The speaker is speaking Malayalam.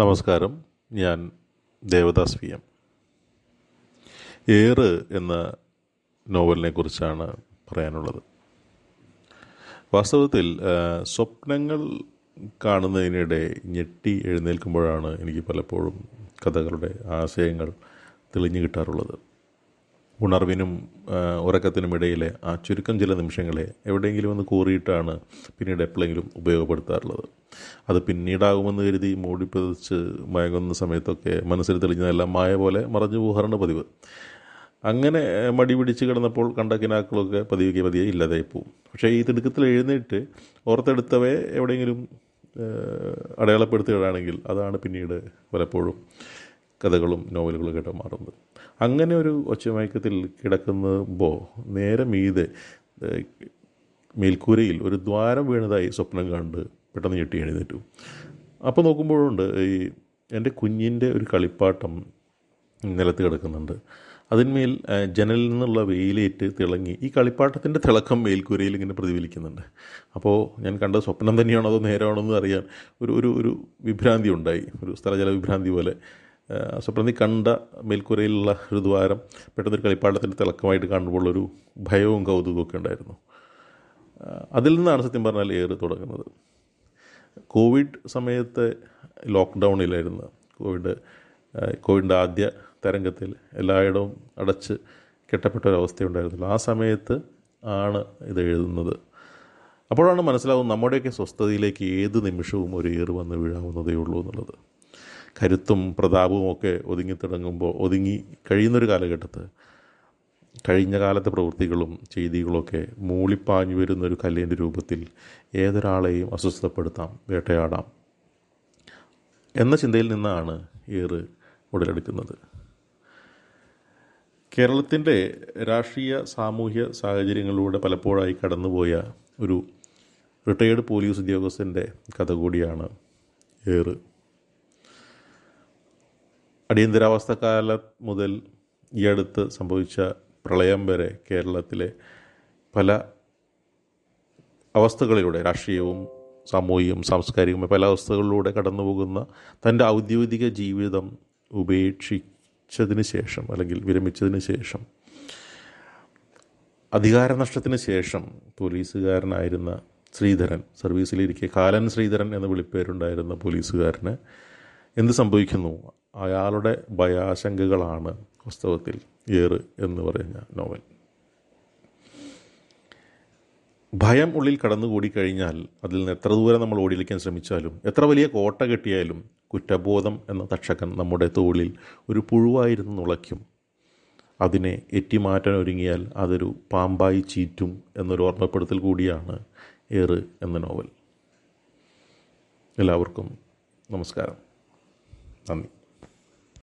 നമസ്കാരം. ഞാൻ ദേവദാസ് വി എം. ഏറ് എന്ന നോവലിനെ കുറിച്ചാണ് പറയാനുള്ളത്. വാസ്തവത്തിൽ സ്വപ്നങ്ങൾ കാണുന്നതിനിടെ ഞെട്ടി എഴുന്നേൽക്കുമ്പോഴാണ് എനിക്ക് പലപ്പോഴും കഥകളുടെ ആശയങ്ങൾ തെളിഞ്ഞു കിട്ടാറുള്ളത്. ഉണർവിനും ഉറക്കത്തിനും ഇടയിലെ ആ ചുരുക്കം ചില നിമിഷങ്ങളെ എവിടെയെങ്കിലും ഒന്ന് കൂറിയിട്ടാണ് പിന്നീട് എപ്പോഴെങ്കിലും ഉപയോഗപ്പെടുത്താറുള്ളത്. അത് പിന്നീടാകുമെന്ന് കരുതി മൂടിപ്പതിച്ച് മയങ്ങുന്ന സമയത്തൊക്കെ മനസ്സിൽ തെളിഞ്ഞതെല്ലാം മായ പോലെ മറഞ്ഞു പോകാറുണ്ട് പതിവ്. അങ്ങനെ മടി പിടിച്ച് കിടന്നപ്പോൾ കണ്ട കിനാക്കളൊക്കെ പതിയെ പതിയെ ഇല്ലാതായി പോവും. പക്ഷേ ഈ തിടുക്കത്തിൽ എഴുന്നേറ്റ് ഓർത്തെടുത്തവയെ എവിടെയെങ്കിലും അടയാളപ്പെടുത്തുകയാണെങ്കിൽ അതാണ് പിന്നീട് പലപ്പോഴും കഥകളും നോവലുകളും കേട്ട് മാറുന്നത്. അങ്ങനെ ഒരു ഒച്ചമയക്കത്തിൽ കിടക്കുമ്പോൾ നേരെ മീതെ മേൽക്കൂരയിൽ ഒരു ദ്വാരം വീണതായി സ്വപ്നം കണ്ട് പെട്ടെന്ന് ഞെട്ടി എഴുന്നേറ്റു. അപ്പോൾ നോക്കുമ്പോഴുണ്ട് ഈ എന്റെ കുഞ്ഞിന്റെ ഒരു കളിപ്പാട്ടം നിലത്ത് കിടക്കുന്നുണ്ട്. അതിന്മേൽ ജനലിൽ നിന്നുള്ള വെയിലേറ്റ് തിളങ്ങി ഈ കളിപ്പാട്ടത്തിന്റെ തിളക്കം മേൽക്കൂരയിൽ ഇങ്ങനെ പ്രതിഫലിക്കുന്നുണ്ട്. അപ്പോൾ ഞാൻ കണ്ട സ്വപ്നം തന്നെയാണോ അതോ നേരമാണോ എന്ന് അറിയാൻ ഒരു ഒരു ഒരു വിഭ്രാന്തി ഉണ്ടായി. ഒരു സ്ഥലജല വിഭ്രാന്തി പോലെ സ്വപ്നത്തിൽ കണ്ട മേൽക്കൂരയിലുള്ള ഒരു ദ്വാരം പെട്ടെന്നൊരു കളിപ്പാട്ടത്തിന്റെ തിളക്കമായിട്ട് കാണുമ്പോൾ ഒരു ഭയവും കൗതുകവും ഒക്കെ ഉണ്ടായിരുന്നു. അതിൽ നിന്നാണ് സത്യം പറഞ്ഞാൽ ഏറ് തുടങ്ങുന്നത്. കോവിഡ് സമയത്തെ ലോക്ക്ഡൗണിലായിരുന്നു. കോവിഡ് കോവിഡിന്റെ ആദ്യ തരംഗത്തിൽ എല്ലായിടവും അടച്ച് കെട്ടപ്പെട്ട ഒരവസ്ഥയുണ്ടായിരുന്നല്ലോ ആ സമയത്ത് ആണ് ഇത് എഴുതുന്നത്. അപ്പോഴാണ് മനസ്സിലാവുന്നത് നമ്മുടെയൊക്കെ സ്വസ്ഥതയിലേക്ക് ഏത് നിമിഷവും ഒരു ഏറ് വന്ന് വീഴാവുന്നതേ ഉള്ളൂ എന്നുള്ളത്. കരുത്തും പ്രതാപവും ഒക്കെ ഒതുങ്ങി തുടങ്ങുമ്പോൾ ഒതുങ്ങി കഴിയുന്നൊരു കാലഘട്ടത്ത് കഴിഞ്ഞ കാലത്തെ പ്രവൃത്തികളും ചെയ്തികളൊക്കെ മൂളിപ്പാഞ്ഞു വരുന്നൊരു കല്ലിന്റെ രൂപത്തിൽ ഏതൊരാളെയും അസ്വസ്ഥപ്പെടുത്താം വേട്ടയാടാം എന്ന ചിന്തയിൽ നിന്നാണ് ഏറ് ഉടലെടുക്കുന്നത്. കേരളത്തിന്റെ രാഷ്ട്രീയ സാമൂഹ്യ സാഹചര്യങ്ങളിലൂടെ പലപ്പോഴായി കടന്നുപോയ ഒരു റിട്ടയേർഡ് പോലീസ് ഉദ്യോഗസ്ഥന്റെ കഥ കൂടിയാണ് ഏറ്. അടിയന്തരാവസ്ഥ കാലം മുതൽ ഈ അടുത്ത് സംഭവിച്ച പ്രളയം വരെ കേരളത്തിലെ പല അവസ്ഥകളിലൂടെ രാഷ്ട്രീയവും സാമൂഹികവും സാംസ്കാരികവും പല അവസ്ഥകളിലൂടെ കടന്നു പോകുന്ന തന്റെ ഔദ്യോഗിക ജീവിതം ഉപേക്ഷിച്ചതിന് ശേഷം അല്ലെങ്കിൽ വിരമിച്ചതിന് ശേഷം അധികാരനഷ്ടത്തിന് ശേഷം പോലീസുകാരനായിരുന്ന ശ്രീധരൻ സർവീസിലിരിക്കെ കാലൻ ശ്രീധരൻ എന്ന വിളിപ്പേരുണ്ടായിരുന്ന പോലീസുകാരന് എന്ത് സംഭവിക്കുന്നു? അയാളുടെ ഭയാശങ്കകളാണ് വാസ്തവത്തിൽ ഏറ് എന്ന് പറയുന്ന നോവൽ. ഭയം ഉള്ളിൽ കടന്നുകൂടി കഴിഞ്ഞാൽ അതിൽ നിന്ന് എത്ര ദൂരം നമ്മൾ ഓടിയിരിക്കാൻ ശ്രമിച്ചാലും എത്ര വലിയ കോട്ട കെട്ടിയാലും കുറ്റബോധം എന്ന തക്ഷകൻ നമ്മുടെ തോളിൽ ഒരു പുഴുവായിരുന്നു നുളയ്ക്കും. അതിനെ എറ്റിമാറ്റാൻ ഒരുങ്ങിയാൽ അതൊരു പാമ്പായി ചീറ്റും എന്നൊരു ഓർമ്മപ്പെടുത്തൽ കൂടിയാണ് ഏറ് എന്ന നോവൽ. എല്ലാവർക്കും നമസ്കാരം. നന്ദി.